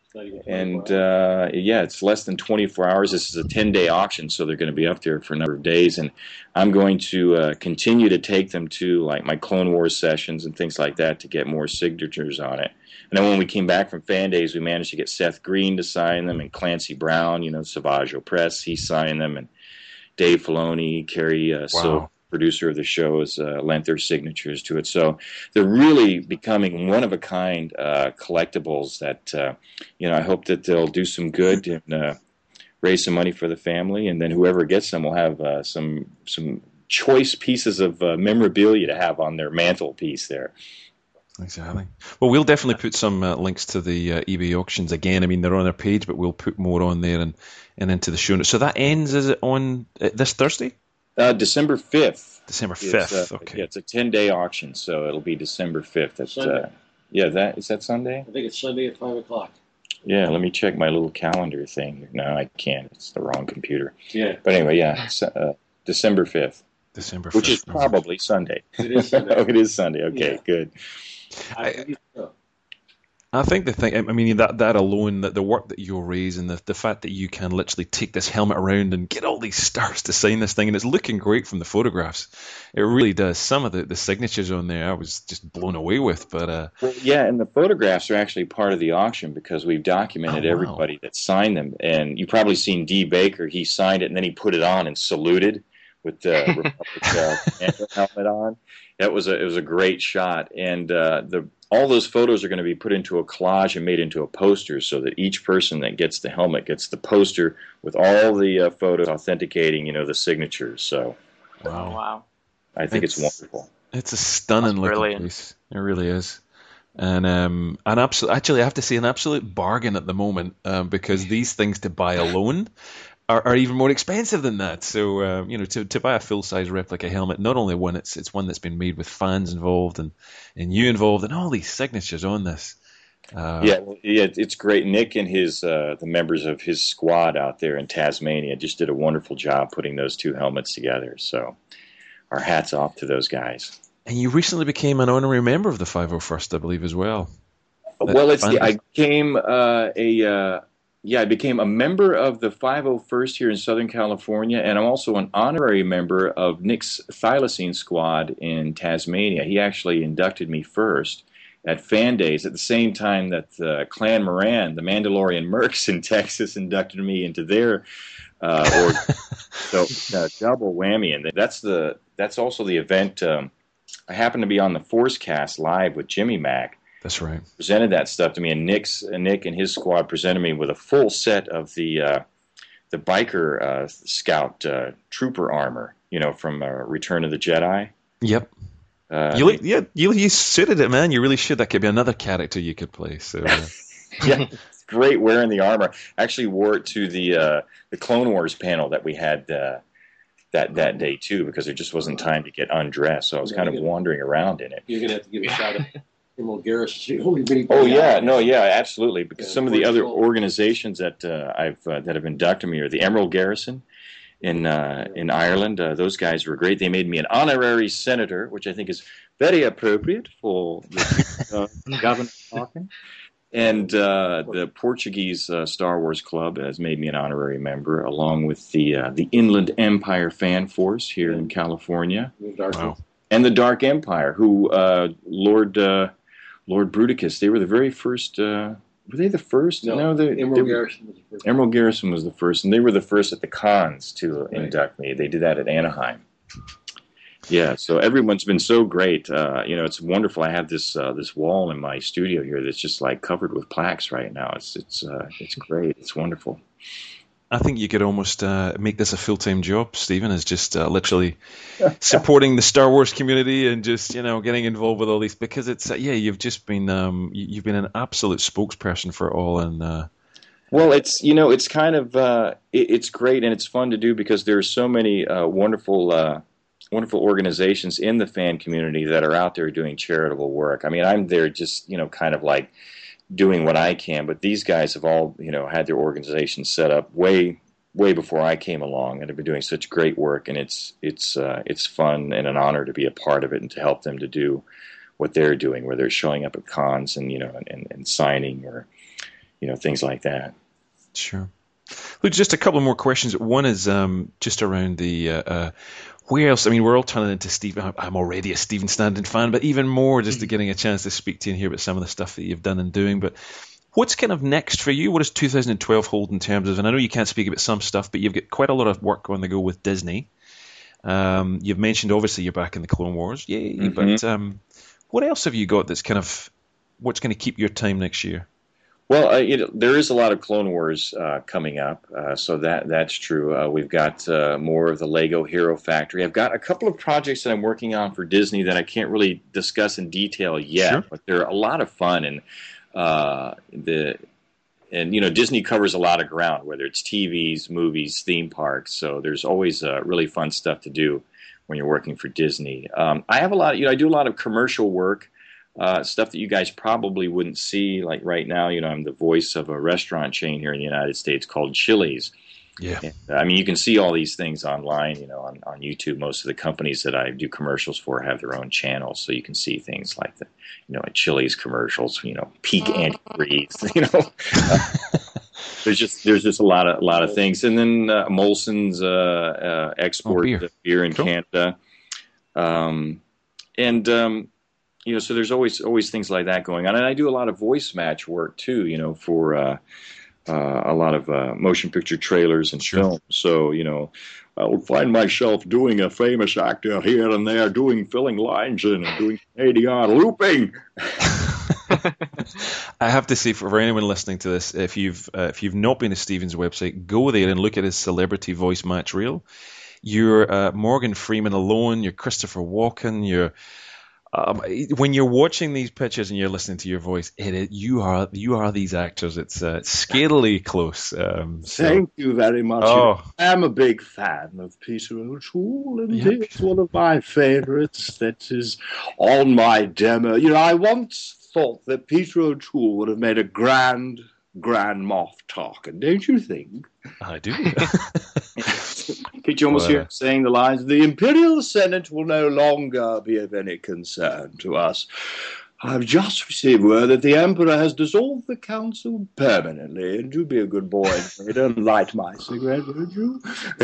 and uh, yeah, it's less than 24 hours. This is a 10 day auction, so they're going to be up there for a number of days. And I'm going to uh, continue to take them to like my Clone Wars sessions and things like that to get more signatures on it. And then when we came back from fan days, we managed to get Seth Green to sign them and Clancy Brown, you know, Savage Opress, he signed them, and Dave Filoni, Carrie uh, wow. Producer of the show, has uh, lent their signatures to it. So they're really becoming one of a kind uh, collectibles that, uh, you know, I hope that they'll do some good and uh, raise some money for the family, and then whoever gets them will have uh, some some choice pieces of uh, memorabilia to have on their mantelpiece there. Exactly. Well, we'll definitely put some uh, links to the uh, eBay auctions again. I mean, they're on our page, but we'll put more on there and, and into the show notes. So that ends, is it on uh, this Thursday? Uh, December 5th. December 5th, uh, okay. Yeah, it's a 10 day auction, so it'll be December 5th. At, uh, yeah, that is that Sunday? I think it's Sunday at 5 o'clock. Yeah, let me check my little calendar thing. No, I can't. It's the wrong computer. Yeah. But anyway, yeah, December 5th. December 5th. Which is probably Sunday. It is Sunday. oh, it is Sunday. Okay, yeah. good. I, I think the thing, I mean, that that alone, that the work that you'll raise, and the the fact that you can literally take this helmet around and get all these stars to sign this thing, and it's looking great from the photographs. It really does. Some of the, the signatures on there, I was just blown away with. But uh, well, yeah, and the photographs are actually part of the auction because we've documented oh, wow. everybody that signed them, and you've probably seen D Baker. He signed it and then he put it on and saluted with the Republic uh, helmet on. That was a it was a great shot, and uh, the all those photos are going to be put into a collage and made into a poster, so that each person that gets the helmet gets the poster with all the uh, photos authenticating, you know, the signatures. So, wow, wow, I think it's, it's wonderful. It's a stunning That's looking piece. It really is and um, an absolute actually I have to say an absolute bargain at the moment um, because these things to buy alone are, are even more expensive than that. So uh, you know, to, to buy a full size replica helmet, not only one it's it's one that's been made with fans involved and and you involved and all these signatures on this. Uh, yeah, yeah, it's great. Nick and his uh, the members of his squad out there in Tasmania just did a wonderful job putting those two helmets together. So, our hats off to those guys. And you recently became an honorary member of the 501st, I believe, as well. Well, it's the, I became uh, a uh, yeah, I became a member of the 501st here in Southern California, and I'm also an honorary member of Nick's Thylacine Squad in Tasmania. He actually inducted me first at Fan Days at the same time that uh, Clan Moran, the Mandalorian Mercs in Texas, inducted me into their uh, org. so uh, double whammy, and that's the that's also the event. Um, I happened to be on the Force Cast live with Jimmy Mac that's right. Presented that stuff to me, and Nick's and Nick and his squad presented me with a full set of the uh, the biker uh, scout uh, trooper armor. You know, from uh, Return of the Jedi. Yep. Uh, you yeah, you you suited it, man. You really should. That could be another character you could play. So. Uh. yeah, it's great wearing the armor. I actually wore it to the the Clone Wars panel that we had that that day too, because there just wasn't time to get undressed. So I was kind of wandering around in it. You're gonna have to give a shout out. Emerald Garrison. Oh yeah, no, yeah, absolutely. Because yeah, some of the other organizations that uh, I've uh, that have inducted me are the Emerald Garrison in uh, in Ireland. Uh, those guys were great. They made me an honorary senator, which I think is very appropriate for the, uh, Governor talking. And uh, the Portuguese uh, Star Wars Club has made me an honorary member, along with the uh, the Inland Empire Fan Force here in California, Wow. and the Dark Empire, who uh, Lord uh, Lord Bruticus. They were the very first. Uh, were they the first? No, they, Emerald they- Garrison was the first. Emerald Garrison was the first, and they were the first at the cons to Right. induct me. They did that at Anaheim. Yeah, so everyone's been so great. Uh, you know, it's wonderful. I have this uh, this wall in my studio here that's just like covered with plaques right now. It's it's uh, it's great. It's wonderful. I think you could almost uh, make this a full time job, Stephen, is just uh, literally supporting the Star Wars community and just you know getting involved with all these because it's uh, yeah you've just been um, you- you've been an absolute spokesperson for it all and uh, Well, it's you know it's kind of uh, it, it's great and it's fun to do because there are so many uh, wonderful uh, wonderful organizations in the fan community that are out there doing charitable work. I mean, I'm there just you know kind of like doing what I can, but these guys have all you know had their organizations set up way way before I came along and have been doing such great work and it's it's uh, it's fun and an honor to be a part of it and to help them to do what they're doing where they're showing up at cons and you know and, and signing or you know things like that. Sure. Look, just a couple more questions. One is um, just around the uh, uh, where else? I mean, we're all turning into Stephen. I'm- already a Stephen Stanton fan, but even more just to getting a chance to speak to you and hear about some of the stuff that you've done and doing. But what's kind of next for you? What does 2012 hold in terms of? And I know you can't speak about some stuff, but you've got quite a lot of work on the go with Disney. Um, you've mentioned obviously you're back in the Clone Wars, yay! Mhm. But um, what else have you got that's kind of what's going to keep your time next year? Well, uh, it, there is a lot of Clone Wars uh, coming up, uh, so that that's true. Uh, we've got uh, more of the Lego Hero Factory. I've got a couple of projects that I'm working on for Disney that I can't really discuss in detail yet, Sure. but they're a lot of fun and uh, the and you know Disney covers a lot of ground, whether it's TVs, movies, theme parks. So there's always uh, really fun stuff to do when you're working for Disney. Um, I have a lot. You know, I do a lot of commercial work uh, stuff that you guys probably wouldn't see. Like right now, you know, I'm the voice of a restaurant chain here in the United States called Chili's. Yeah. And, uh, I mean, you can see all these things online, you know, on, on YouTube. Most of the companies that I do commercials for have their own channels, so you can see things like the, you know, at Chili's commercials, you know, peak antifreeze, you know. There's just there's just a lot of a lot of things, and then uh, Molson's uh, uh, export Oh, beer. beer. beer in Cool. Canada, um, and um, you know, so there's always always things like that going on, and I do a lot of voice match work too, you know, for uh, uh, a lot of uh, motion picture trailers and Sure. films. So you know, I will find myself doing a famous actor here and there, doing filling lines in and doing ADR looping. I have to say, for anyone listening to this, if you've uh, if you've not been to Steven's website, go there and look at his celebrity voice match reel. You're uh, Morgan Freeman alone. You're Christopher Walken. You're um, when you're watching these pictures and you're listening to your voice, it, is you are you are these actors. It's uh, scarily close. Um, so, Thank you very much. oh, I'm a big fan of Peter O'Toole, and Yep. it's one of my favorites that is on my demo. You know, I once thought that Peter O'Toole would have made a grand, grand Moff Tarkin, don't you think? I do. Could you almost Well, hear him saying the lines? The Imperial Senate will no longer be of any concern to us. I've just received word that the Emperor has dissolved the council permanently. And do be a good boy and don't light my cigarette, would you?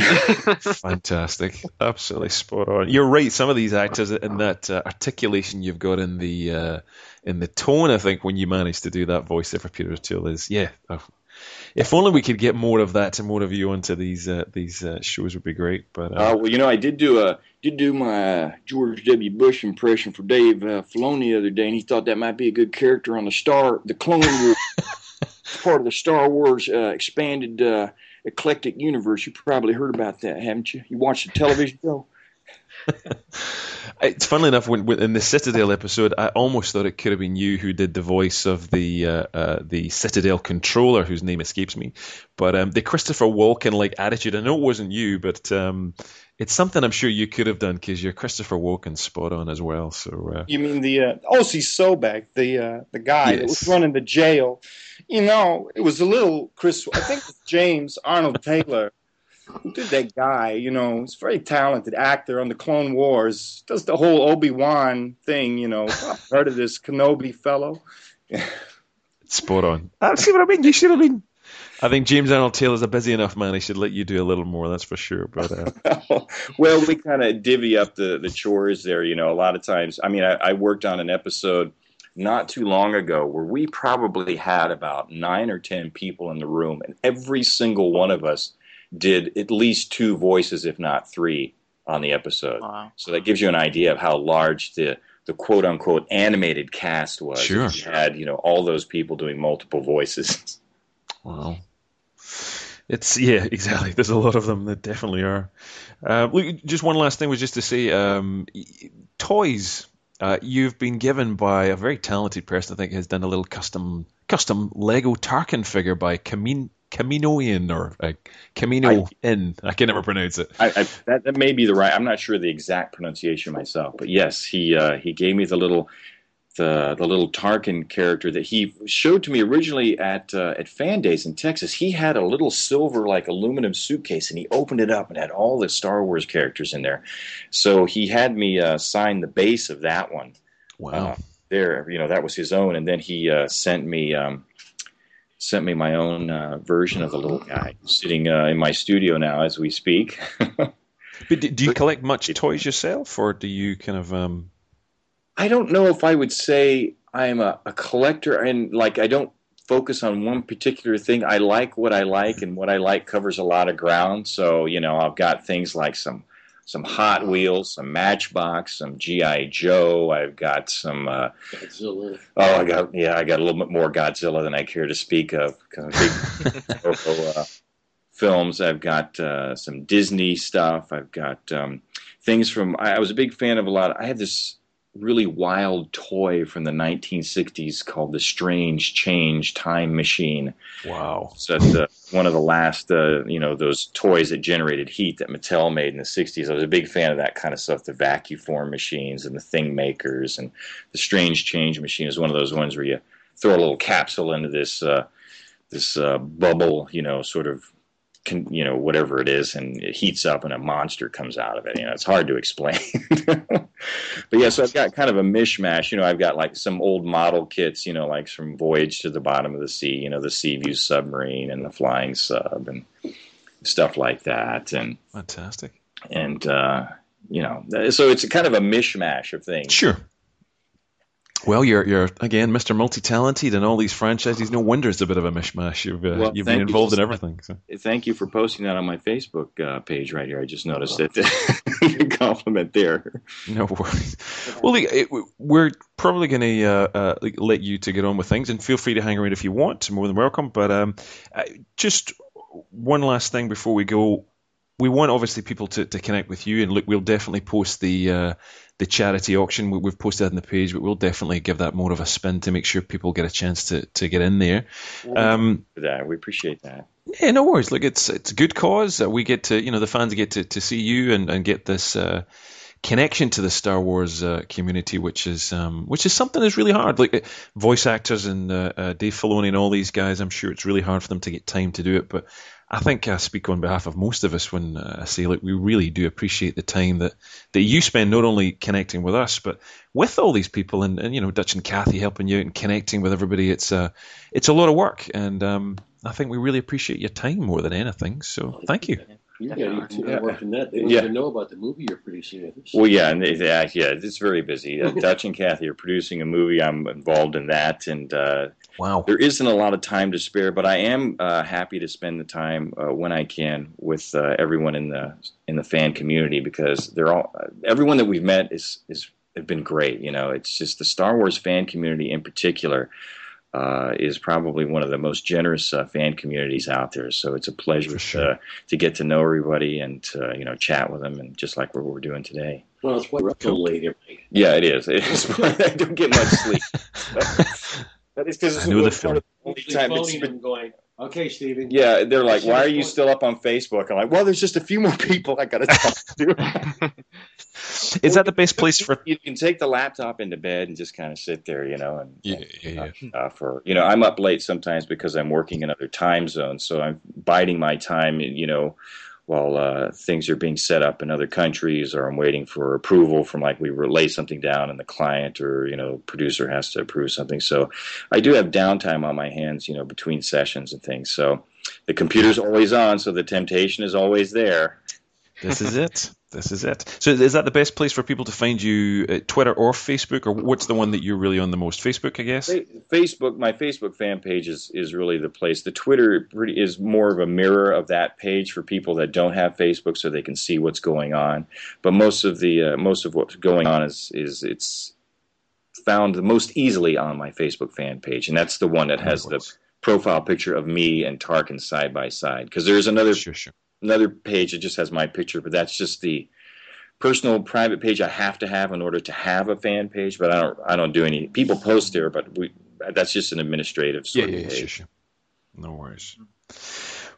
Fantastic, absolutely spot on. You're right. Some of these actors and that uh, articulation you've got in the uh, in the tone, I think, when you manage to do that voice there for Peter O'Toole is yeah. If only we could get more of that and more of you onto these uh, these uh, shows would be great. But uh, Uh, well, you know, I did do a did do my uh, George W. Bush impression for Dave uh, Filoni the other day, and he thought that might be a good character on the Star, the Clone Wars, part of the Star Wars uh, expanded uh, eclectic universe. You probably heard about that, haven't you? You watched the television show. It's funnily enough, when, when in the Citadel episode, I almost thought it could have been you who did the voice of the uh, uh, the Citadel controller, whose name escapes me. But um, the Christopher Walken like attitude, I know it wasn't you, but um, it's something I'm sure you could have done because you're Christopher Walken spot on as well. So uh, You mean the uh, Osi Sobeck, the uh, the guy that was running the jail? You know, it was a little Chris. I think James Arnold Taylor who did that guy. You know, he's a very talented actor on the Clone Wars. Does the whole Obi Wan thing. You know, I've heard of this Kenobi fellow? Spot on. I see what I mean. You should have been. I think James Arnold Taylor's a busy enough man. He should let you do a little more. That's for sure. But uh, well, we kind of divvy up the the chores there. You know, a lot of times. I mean, I, I worked on an episode not too long ago where we probably had about nine or ten people in the room, and every single one of us did at least two voices, if not three, on the episode. Wow. So that gives you an idea of how large the the quote unquote animated cast was. Sure. You had you know all those people doing multiple voices. wow. It's yeah, exactly. There's a lot of them. There definitely are. Uh, look, just one last thing was just to say, um, toys. Uh, you've been given by a very talented person. I think has done a little custom custom Lego Tarkin figure by Camin Caminoian or uh, Camino in. I can never pronounce it. I, I, that, that may be the right. I'm not sure the exact pronunciation myself, but yes, he uh, he gave me the little the the little Tarkin character that he showed to me originally at uh, at Fan Days in Texas. He had a little silver like aluminum suitcase, and he opened it up and had all the Star Wars characters in there. So he had me uh, sign the base of that one. Wow. Uh, there, you know, that was his own, and then he uh, sent me. Um, Sent me my own uh, version of the little guy sitting uh, in my studio now as we speak. But do, do you collect much toys yourself, or do you kind of um, I don't know if I would say I'm a, a collector and like I don't focus on one particular thing. I like what I like, and what I like covers a lot of ground. So you know, I've got things like some some Hot Wheels, some Matchbox, some GI Joe. I've got some. Uh, Godzilla. oh, I got yeah, I got a little bit more Godzilla than I care to speak of because I'm big Toho, uh, films. I've got uh, some Disney stuff. I've got um, things from. I, I was a big fan of a lot. I had this really wild toy from the 1960s called the Strange Change Time Machine. wow? So that's uh, one of the last, uh, you know, those toys that generated heat that Mattel made in the 60s. I was a big fan of that kind of stuff, the vacuform machines and the thing makers. And the Strange Change Machine is one of those ones where you throw a little capsule into this, uh, this uh, bubble, you know, sort of, can, you know, whatever it is, and it heats up and a monster comes out of it. You know, it's hard to explain. but yeah, so I've got kind of a mishmash. You know, I've got like some old model kits, you know, like from Voyage to the Bottom of the Sea, you know, the sea view submarine and the Flying Sub and stuff like that. And, Fantastic. and, uh, you know, so it's kind of a mishmash of things. Sure. Well, you're you're again Mr. Multi-talented and all these franchises. No wonder it's a bit of a mishmash. You've uh, Well, you've been you. involved in everything. So. Thank you for posting that on my Facebook uh, page right here. I just noticed it. compliment there. No worries. Well, it, we're probably going to uh, uh, let you to get on with things, and feel free to hang around if you want. More than welcome. But um, uh, just one last thing before we go. We want obviously people to, to connect with you, and look, we'll definitely post the uh, the charity auction. We, we've posted that on the page, but we'll definitely give that more of a spin to make sure people get a chance to, to get in there. Um, that, we appreciate that. yeah, no worries. Look, it's it's a good cause. Uh, we get to you know the fans get to, to see you and, and get this uh, connection to the Star Wars uh, community, which is um, which is something that's really hard. Like uh, voice actors and uh, uh, Dave Filoni and all these guys, I'm sure it's really hard for them to get time to do it. But I think I speak on behalf of most of us when uh, I say like we really do appreciate the time that that you spend not only connecting with us but with all these people and, and you know Dutch and Kathy helping you out and connecting with everybody. It's a it's a lot of work and. Um, I think we really appreciate your time more than anything. So thank you. You got even more work than that. They don't Yeah. even know about the movie you're producing. Well, yeah, and it, uh, yeah, it's very busy. Uh, Dutch and Kathy are producing a movie. I'm involved in that, and uh, Wow. there isn't a lot of time to spare. But I am uh, happy to spend the time uh, when I can with uh, everyone in the in the fan community because they're all everyone that we've met is is have been great. You know, it's just the Star Wars fan community in particular. Uh, is probably one of the most generous uh, fan communities out there. So it's a pleasure sure. to, to get to know everybody and to, you know chat with them, and just like what we're doing today. Well, it's why we're up so late every. Yeah, it is. It is. I don't get much sleep. that is because I know the feeling. only time. It's phoning been, them going, okay, Steven. yeah, they're like, "Why are you one- still up on Facebook?" I'm like, "Well, there's just a few more people I got to talk to." Is that the best place for? you can take the laptop into bed and just kind of sit there, you know, and Yeah, yeah, yeah. uh, for you know, I'm up late sometimes because I'm working in other time zones, so I'm biding my time, you know, while uh, things are being set up in other countries, or I'm waiting for approval from like we relay something down, and the client or you know producer has to approve something. So I do have downtime on my hands, you know, between sessions and things. So the computer's always on, so the temptation is always there. This is it. This is it. So, is that the best place for people to find you? Twitter or Facebook, or what's the one that you're really on the most? Facebook, I guess. Facebook, my Facebook fan page is is really the place. The Twitter is more of a mirror of that page for people that don't have Facebook, so they can see what's going on. But most of the uh, most of what's going on is is it's found the most easily on my Facebook fan page, and that's the one that has the profile picture of me and Tarkin side by side. Because there's another sure, sure another page that just has my picture, but that's just the personal private page I have to have in order to have a fan page. But I don't I don't do any people post there, but we that's just an administrative sort yeah, yeah, of page. Sure, sure. No worries.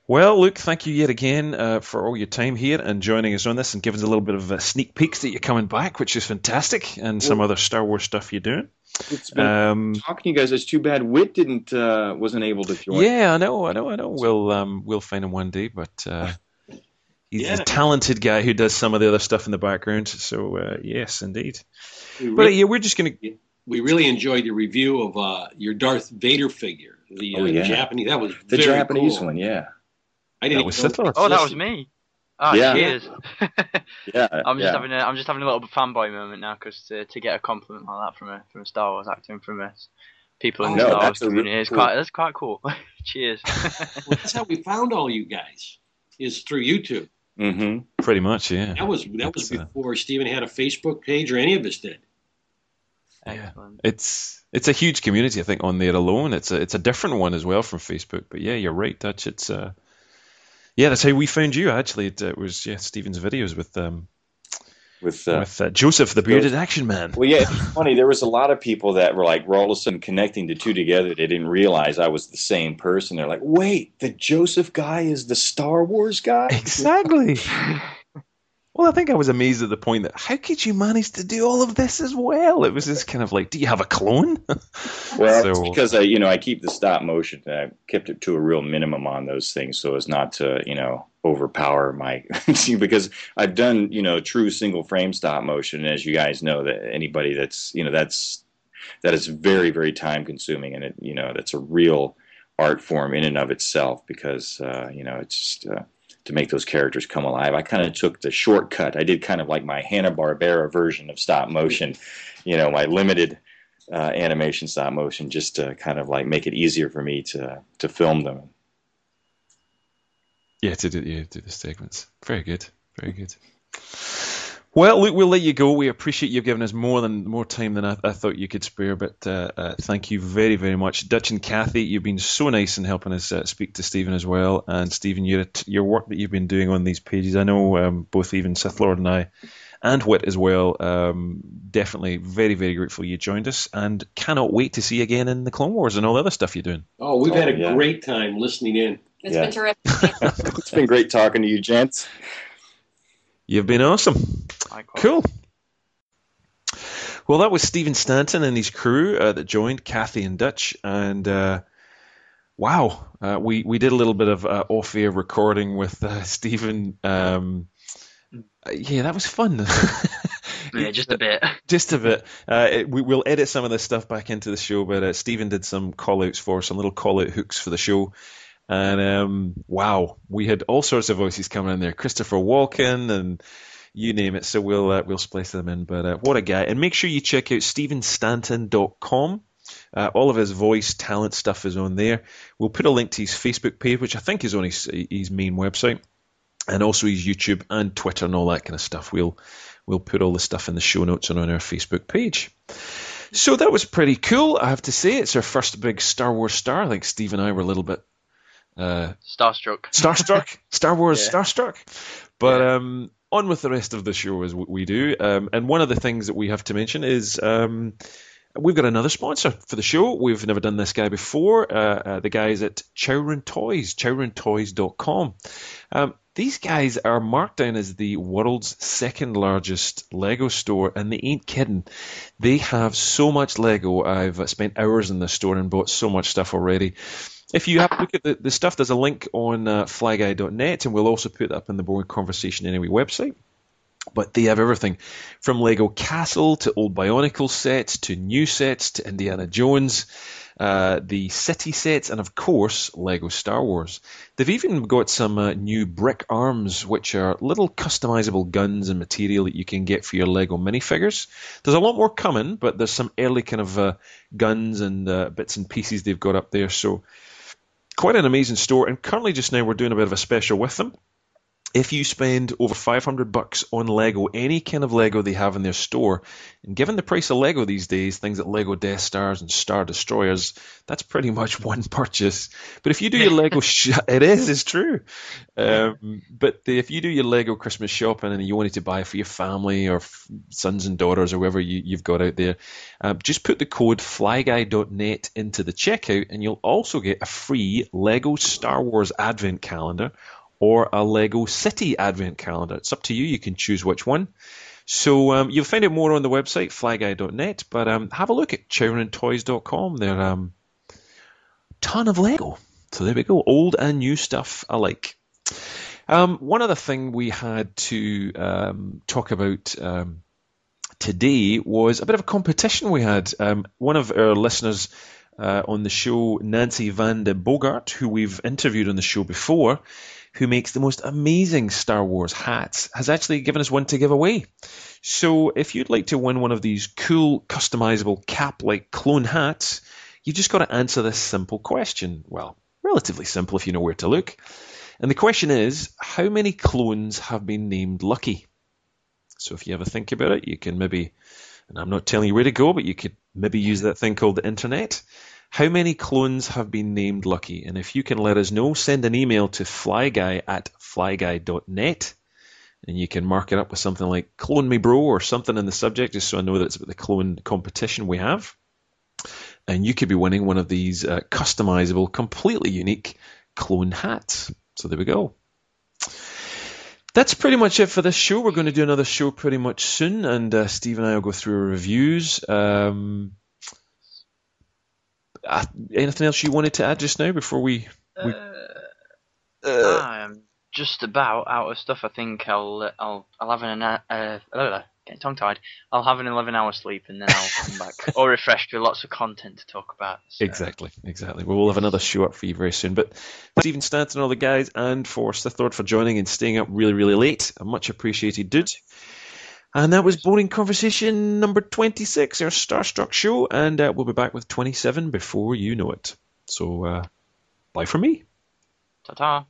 Well, Luke, thank you yet again uh, for all your time here and joining us on this and giving us a little bit of a sneak peeks that you're coming back, which is fantastic, and some other Star Wars stuff you're doing. It's been um, talking to you guys. It's too bad Whit didn't uh, wasn't able to join. Yeah, I know, I know, I know. We'll um, we'll find him one day, but uh, he's yeah. a talented guy who does some of the other stuff in the background. So uh, yes, indeed. We really, but yeah, we're just gonna. We really enjoyed your review of uh, your Darth Vader figure, the, oh, yeah. Japanese. That was the Japanese cool. one. Yeah, I didn't. That was Sith Oh, that was me. Oh, yeah. cheers. yeah, I'm just yeah. having a I'm just having a little fanboy moment now because to, to get a compliment like that from a from a Star Wars actor and from a people in Oh, the no, Star Wars that's a really community, it's cool- quite that's quite cool. cheers. Well, that's how we found all you guys. Is through YouTube. Mm-hmm. Pretty much, yeah. That was that was That's, uh, before Steven had a Facebook page or any of us did. Excellent. It's it's a huge community, I think, on there alone. It's a it's a different one as well from Facebook. But yeah, you're right, Dutch. It's uh, yeah, that's how we found you. Actually, it, it was yeah Stephen's videos with um With uh, with uh, Joseph, the bearded action man. Well, yeah, it's funny. There was a lot of people that were like, all of a sudden connecting the two together. They didn't realize I was the same person. They're like, wait, the Joseph guy is the Star Wars guy? Exactly. well, I think I was amazed at the point that how could you manage to do all of this as well? It was just kind of like, do you have a clone? Well, So- it's because I, you know, I keep the stop motion. and I kept it to a real minimum on those things, so as not to, you know, overpower my. because I've done, you know, true single frame stop motion, and as you guys know, that anybody that's, you know, that's that is very, very time consuming, and it, you know, that's a real art form in and of itself because, uh, you know, it's just. Uh, to make those characters come alive, I kind of took the shortcut. I did kind of like my Hanna Barbera version of stop motion, you know, my limited uh, animation stop motion just to kind of like make it easier for me to to film them. Yeah, to do yeah, do the segments. Very good, very good. Well, Luke, we'll let you go. We appreciate you giving us more than more time than I, I thought you could spare. But uh, uh, thank you very, very much, Dutch and Kathy. You've been so nice in helping us uh, speak to Stephen as well. And Stephen, your your work that you've been doing on these pages, I know um, both even Sith Lord and I, and Whit as well. Um, definitely very, very grateful you joined us, and cannot wait to see you again in the Clone Wars and all the other stuff you're doing. Oh, we've had a Oh, yeah. great time listening in. It's Yeah. been terrific. it's been great talking to you, gents. You've been awesome. Likewise. Cool. Well, that was Stephen Stanton and his crew uh, that joined Kathy and Dutch, and uh, wow, uh, we we did a little bit of uh, off-air recording with uh, Stephen. Um, uh, yeah, that was fun. Yeah, just a bit. Just a bit. Uh, it, we, we'll edit some of this stuff back into the show, but uh, Stephen did some call outs for us, some little call out hooks for the show. And um, wow, we had all sorts of voices coming in there. Christopher Walken and you name it. So we'll uh, we'll splice them in. But uh, what a guy! And make sure you check out stephenstanton.com. Uh, all of his voice talent stuff is on there. We'll put a link to his Facebook page, which I think is on his his main website, and also his YouTube and Twitter and all that kind of stuff. We'll we'll put all the stuff in the show notes and on our Facebook page. So that was pretty cool, I have to say. It's our first big Star Wars star. I think Steve and I were a little bit uh, Starstruck. starstruck, Star Wars Yeah. starstruck. But um, on with the rest of the show as we do. Um, and one of the things that we have to mention is um, we've got another sponsor for the show. We've never done this guy before. Uh, uh, the guys at Chowron Toys, chowrontoys.com. Um, these guys are marked down as the world's second largest Lego store, and they ain't kidding. They have so much Lego. I've spent hours in the store and bought so much stuff already. If you have a look at the, the stuff, there's a link on uh, flyguy.net, and we'll also put that up in the Boring Conversation Anyway website. But they have everything from Lego Castle to old Bionicle sets to new sets to Indiana Jones, uh, the city sets, and of course Lego Star Wars. They've even got some uh, new brick arms, which are little customizable guns and material that you can get for your Lego minifigures. There's a lot more coming, but there's some early kind of uh, guns and uh, bits and pieces they've got up there. So quite an amazing store. And currently, just now, we're doing a bit of a special with them if you spend over 500 bucks on Lego, any kind of Lego they have in their store, and given the price of Lego these days, things like Lego Death Stars and Star Destroyers, that's pretty much one purchase. But if you do your Lego, sh- it is, it's true. Um, but the, if you do your Lego Christmas shopping and you wanted to buy for your family or f- sons and daughters or whoever you, have got out there, uh, just put the code flyguy.net into the checkout, and you'll also get a free Lego Star Wars Advent calendar or a Lego City Advent Calendar. It's up to you. You can choose which one. So um, you'll find out more on the website, flyguy.net, but um, have a look at chowrintoys.com. They're um, ton of Lego. So there we go, old and new stuff alike. Um, one other thing we had to um, talk about um, today was a bit of a competition we had. One of our listeners uh, on the show, Nancy Van de Bogart, who we've interviewed on the show before, who makes the most amazing Star Wars hats, has actually given us one to give away. So if you'd like to win one of these cool, customizable cap-like clone hats, you've just got to answer this simple question. Well, relatively simple if you know where to look. And the question is, how many clones have been named Lucky? So if you ever think about it, you can maybe, and I'm not telling you where to go, but you could maybe use that thing called the internet how many clones have been named Lucky? And if you can let us know, send an email to flyguy at flyguy.net and you can mark it up with something like clone me bro or something in the subject just so I know that it's about the clone competition we have. And you could be winning one of these uh, customizable, completely unique clone hats. So there we go. That's pretty much it for this show. We're going to do another show pretty much soon, and uh, Steve and I will go through reviews. Um, uh, anything else you wanted to add just now before we? we... Uh, uh, I'm just about out of stuff. I think I'll I'll I'll have an uh, uh, getting tongue tied. I'll have an 11 hour sleep and then I'll come back all refreshed with lots of content to talk about. So. Exactly, exactly. Well, we'll have another show up for you very soon. But Stephen Stanton and all the guys, and for Sith Lord for joining and staying up really, really late. A much appreciated dude. And that was Boring Conversation number 26, our Starstruck show. And uh, we'll be back with 27 before you know it. So, uh, bye from me. Ta ta.